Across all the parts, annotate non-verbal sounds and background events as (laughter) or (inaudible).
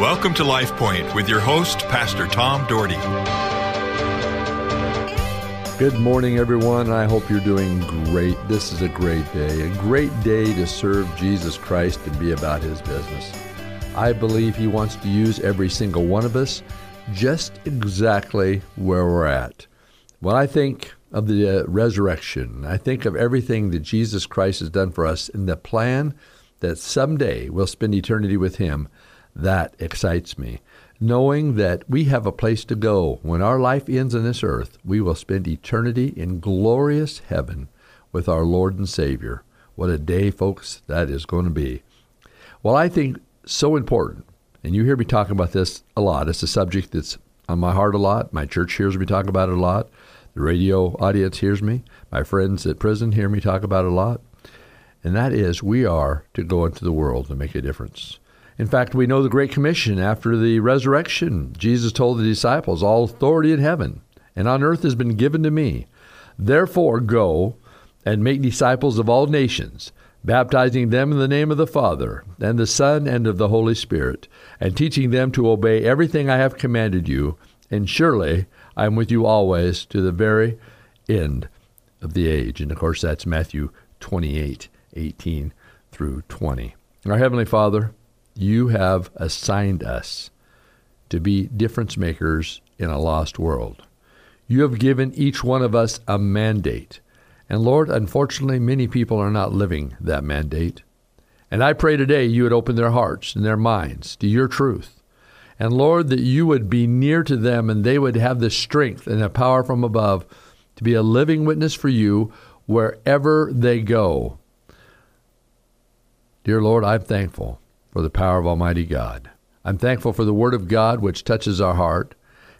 Welcome to Life Point with your host, Pastor Tom Dougherty. Good morning, everyone. I hope you're doing great. This is a great day, a great day to serve Jesus Christ and be about His business. I believe He wants to use every single one of us just exactly where we're at. When I think of the uh, resurrection, I think of everything that Jesus Christ has done for us and the plan that someday we'll spend eternity with Him. That excites me knowing that we have a place to go. When our life ends on this earth, we will spend eternity in glorious heaven with our Lord and Savior. What a day, folks, that is going to be. Well, I think so important, and you hear me talking about this a lot. It's a subject that's on my heart a lot. My church hears me talk about it a lot. The radio audience hears me. My friends at prison hear me talk about it a lot. And that is, we are to go into the world and make a difference. In fact, we know the Great Commission after the resurrection. Jesus told the disciples, All authority in heaven and on earth has been given to me. Therefore, go and make disciples of all nations, baptizing them in the name of the Father, and the Son, and of the Holy Spirit, and teaching them to obey everything I have commanded you. And surely I am with you always to the very end of the age. And of course, that's Matthew 28 18 through 20. Our Heavenly Father, you have assigned us to be difference makers in a lost world. You have given each one of us a mandate. And Lord, unfortunately, many people are not living that mandate. And I pray today you would open their hearts and their minds to your truth. And Lord, that you would be near to them and they would have the strength and the power from above to be a living witness for you wherever they go. Dear Lord, I'm thankful for the power of Almighty God. I'm thankful for the Word of God which touches our heart.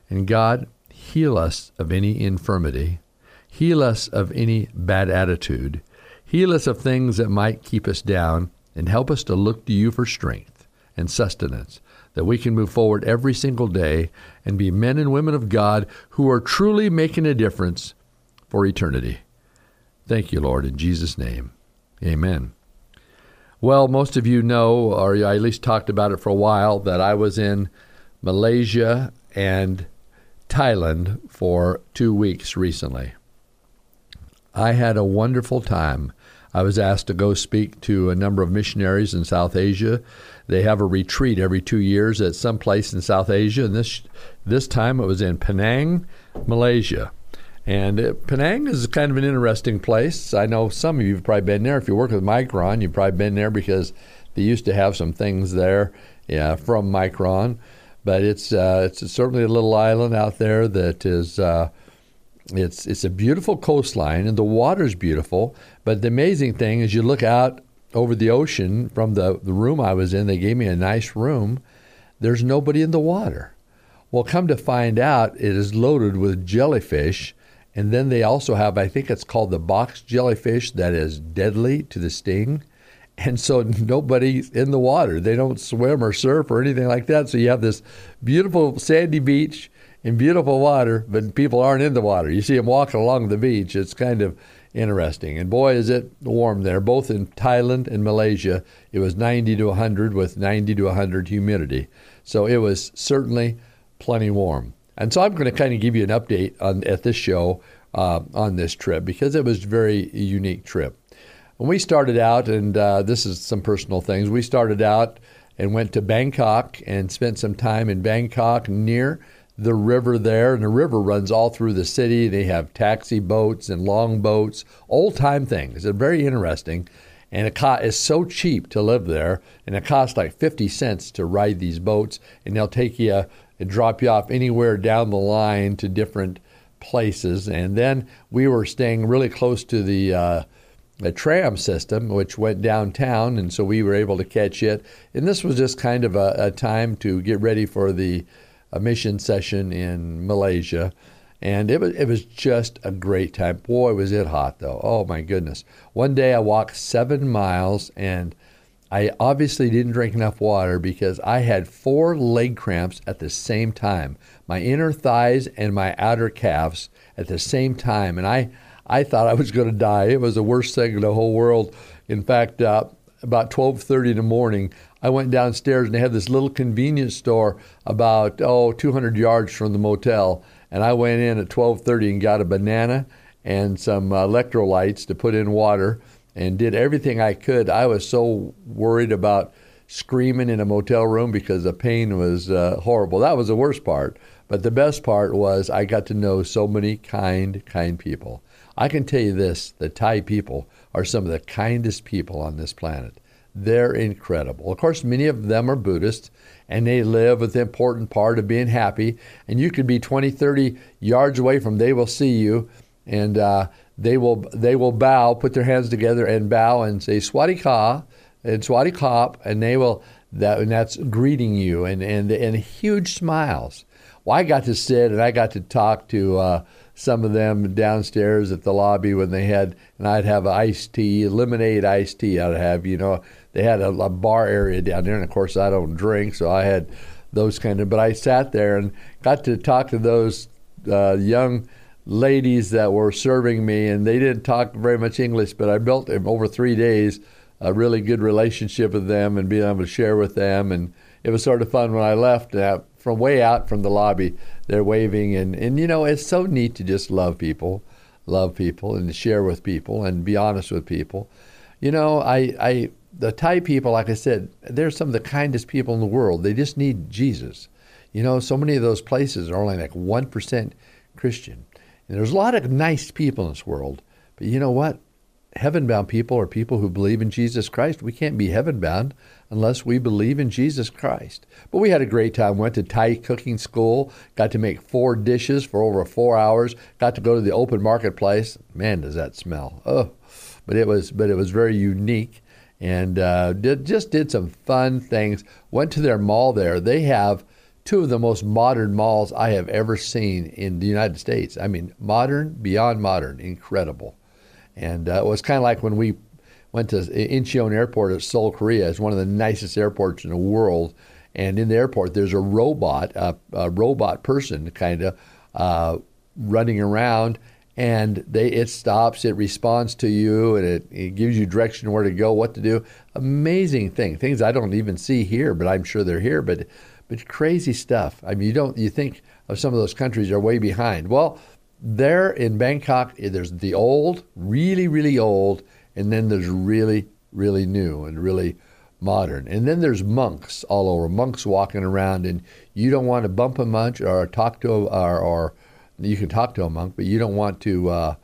And God, heal us of any infirmity, heal us of any bad attitude, heal us of things that might keep us down, and help us to look to you for strength and sustenance, that we can move forward every single day and be men and women of God who are truly making a difference for eternity. Thank you, Lord, in Jesus' name. Amen. Well, most of you know, or I at least talked about it for a while, that I was in Malaysia and Thailand for two weeks recently. I had a wonderful time. I was asked to go speak to a number of missionaries in South Asia. They have a retreat every two years at some place in South Asia, and this this time it was in Penang, Malaysia. And uh, Penang is kind of an interesting place. I know some of you have probably been there. If you work with Micron, you've probably been there because they used to have some things there yeah, from Micron. But it's uh, it's certainly a little island out there that is uh, it's it's a beautiful coastline and the water's beautiful. But the amazing thing is you look out over the ocean from the, the room I was in. They gave me a nice room. There's nobody in the water. Well, come to find out, it is loaded with jellyfish and then they also have, I think it's called the box jellyfish that is deadly to the sting. And so nobody's in the water. They don't swim or surf or anything like that. So you have this beautiful sandy beach in beautiful water, but people aren't in the water. You see them walking along the beach. It's kind of interesting. And boy, is it warm there. Both in Thailand and Malaysia, it was 90 to 100 with 90 to 100 humidity. So it was certainly plenty warm. And so I'm going to kind of give you an update on at this show uh, on this trip because it was a very unique trip. When we started out, and uh, this is some personal things, we started out and went to Bangkok and spent some time in Bangkok near the river there. And the river runs all through the city. They have taxi boats and long boats, old time things. It's very interesting. And it is so cheap to live there, and it costs like 50 cents to ride these boats, and they'll take you and drop you off anywhere down the line to different places. And then we were staying really close to the uh, the tram system, which went downtown, and so we were able to catch it. And this was just kind of a, a time to get ready for the mission session in Malaysia. And it was it was just a great time. Boy, was it hot though. Oh my goodness. One day I walked seven miles and I obviously didn't drink enough water because I had four leg cramps at the same time my inner thighs and my outer calves at the same time. And I, I thought I was going to die. It was the worst thing in the whole world. In fact, uh, about 12:30 in the morning. I went downstairs and they had this little convenience store about oh 200 yards from the motel, and I went in at 12:30 and got a banana and some uh, electrolytes to put in water and did everything I could. I was so worried about screaming in a motel room because the pain was uh, horrible. That was the worst part. But the best part was I got to know so many kind, kind people. I can tell you this the Thai people are some of the kindest people on this planet. They're incredible. Of course, many of them are Buddhists and they live with the important part of being happy. And you could be 20, 30 yards away from they will see you and uh, they will they will bow, put their hands together and bow and say "Swati Swadika and "Swati Swadikop, and they will that and that's greeting you and and and huge smiles. Well, I got to sit and I got to talk to uh, some of them downstairs at the lobby when they had, and I'd have iced tea, lemonade iced tea. I'd have, you know, they had a, a bar area down there, and of course I don't drink, so I had those kind of. But I sat there and got to talk to those uh, young ladies that were serving me, and they didn't talk very much English, but I built over three days a really good relationship with them and being able to share with them. And it was sort of fun when I left. Uh, from way out from the lobby, they're waving, and, and you know it's so neat to just love people, love people, and share with people, and be honest with people. You know, I I the Thai people, like I said, they're some of the kindest people in the world. They just need Jesus. You know, so many of those places are only like one percent Christian, and there's a lot of nice people in this world. But you know what? Heaven bound people are people who believe in Jesus Christ. We can't be heaven bound unless we believe in Jesus Christ. But we had a great time. Went to Thai cooking school, got to make four dishes for over four hours, got to go to the open marketplace. Man, does that smell. Oh, but it was, but it was very unique and uh, did, just did some fun things. Went to their mall there. They have two of the most modern malls I have ever seen in the United States. I mean, modern, beyond modern, incredible. And uh, it was kind of like when we went to Incheon Airport at Seoul, Korea. It's one of the nicest airports in the world. And in the airport, there's a robot, a, a robot person kind of uh, running around, and they it stops, it responds to you, and it, it gives you direction where to go, what to do. Amazing thing, things I don't even see here, but I'm sure they're here. But but crazy stuff. I mean, you don't you think of some of those countries are way behind. Well, there in Bangkok, there's the old, really really old and then there's really, really new and really modern. And then there's monks all over, monks walking around, and you don't want to bump a much or talk to a, or, or you can talk to a monk, but you don't want to uh,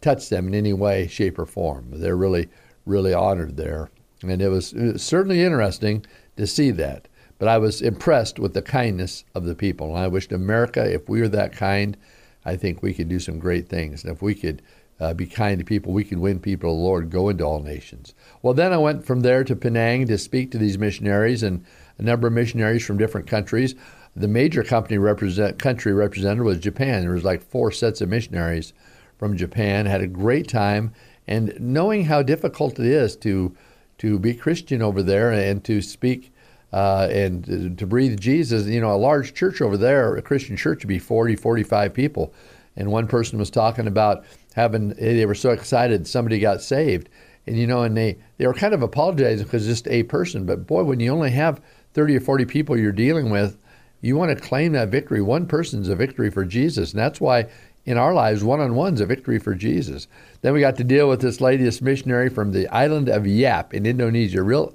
touch them in any way, shape, or form. They're really, really honored there. And it was, it was certainly interesting to see that. But I was impressed with the kindness of the people. And I wished America, if we were that kind, I think we could do some great things. And if we could uh, be kind to people. We could win people to the Lord, go into all nations. Well, then I went from there to Penang to speak to these missionaries and a number of missionaries from different countries. The major company represent, country represented was Japan. There was like four sets of missionaries from Japan. Had a great time, and knowing how difficult it is to to be Christian over there and to speak uh, and to breathe Jesus. You know, a large church over there, a Christian church, would be 40, 45 people. And one person was talking about having they were so excited somebody got saved. And you know and they they were kind of apologizing because just a person. But boy when you only have 30 or 40 people you're dealing with you want to claim that victory. One person's a victory for jesus. And that's why in our lives one-on-one's a victory for jesus. Then we got to deal with this lady missionary from the island of yap in indonesia. Real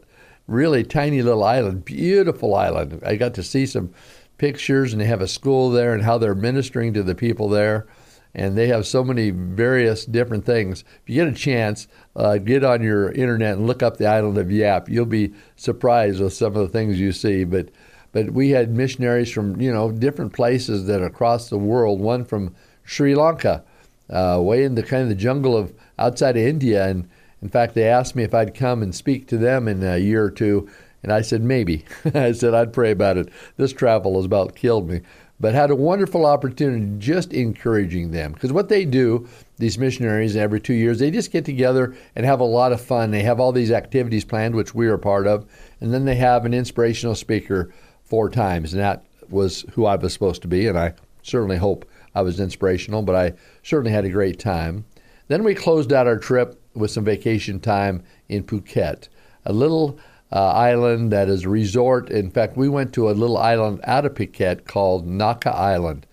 really tiny little island beautiful island i got to see some pictures and they have a school there and how they're ministering to the people there and they have so many various different things. If you get a chance, uh, get on your internet and look up the island of Yap. You'll be surprised with some of the things you see. But but we had missionaries from you know different places that across the world. One from Sri Lanka, uh, way in the kind of the jungle of outside of India, and in fact they asked me if I'd come and speak to them in a year or two. And I said, maybe. (laughs) I said, I'd pray about it. This travel has about killed me but had a wonderful opportunity just encouraging them. Because what they do, these missionaries, every two years, they just get together and have a lot of fun. They have all these activities planned, which we are part of, and then they have an inspirational speaker four times. And that was who I was supposed to be, and I certainly hope I was inspirational, but I certainly had a great time. Then we closed out our trip with some vacation time in Phuket. a little uh, island that is a resort. In fact, we went to a little island out of Phuket called Naka Island,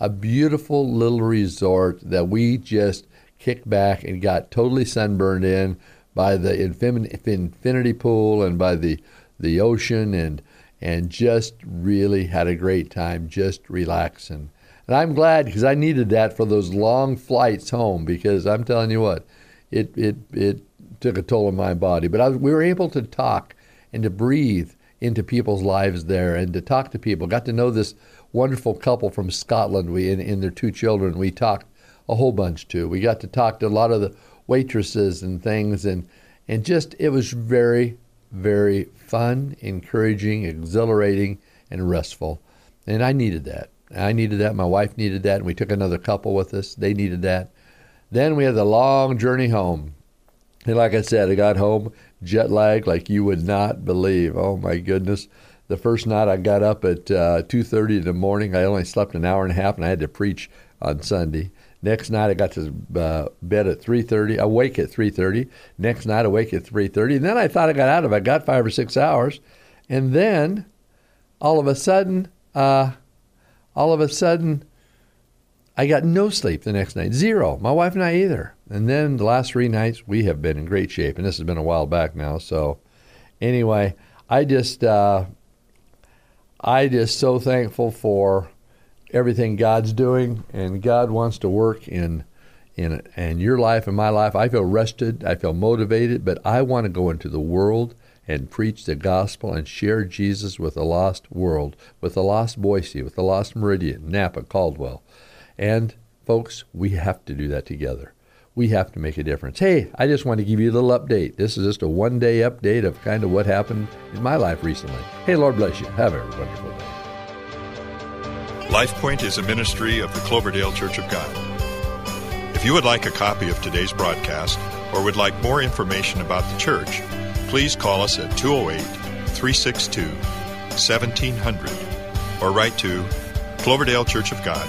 a beautiful little resort that we just kicked back and got totally sunburned in by the infinity pool and by the the ocean and and just really had a great time just relaxing. And I'm glad because I needed that for those long flights home because I'm telling you what, it it it took a toll on my body. But we were able to talk and to breathe into people's lives there and to talk to people. Got to know this wonderful couple from Scotland. We and, and their two children. We talked a whole bunch too. We got to talk to a lot of the waitresses and things and and just it was very very fun, encouraging, exhilarating, and restful. And I needed that. I needed that. My wife needed that. And we took another couple with us. They needed that. Then we had the long journey home. And like I said, I got home jet lag like you would not believe. Oh my goodness. The first night I got up at uh, 2:30 in the morning. I only slept an hour and a half, and I had to preach on Sunday. Next night I got to uh, bed at 3:30. Awake at 3:30. Next night awake at 3:30. And then I thought I got out of it. I got five or six hours, and then all of a sudden, uh, all of a sudden, I got no sleep the next night. Zero. My wife and I either. And then the last three nights we have been in great shape, and this has been a while back now. So anyway, I just uh, I just so thankful for everything God's doing, and God wants to work in in in your life and my life. I feel rested, I feel motivated, but I want to go into the world and preach the gospel and share Jesus with the lost world, with the lost Boise, with the lost Meridian, Nampa, Caldwell. And folks, we have to do that together. We have to make a difference. Hey, I just want to give you a little update. This is just a one day update of kind of what happened in my life recently. Hey, Lord bless you. Have a wonderful day. LifePoint is a ministry of the Cloverdale Church of God. If you would like a copy of today's broadcast or would like more information about the church, please call us at 208 362 1700 or write to Cloverdale Church of God,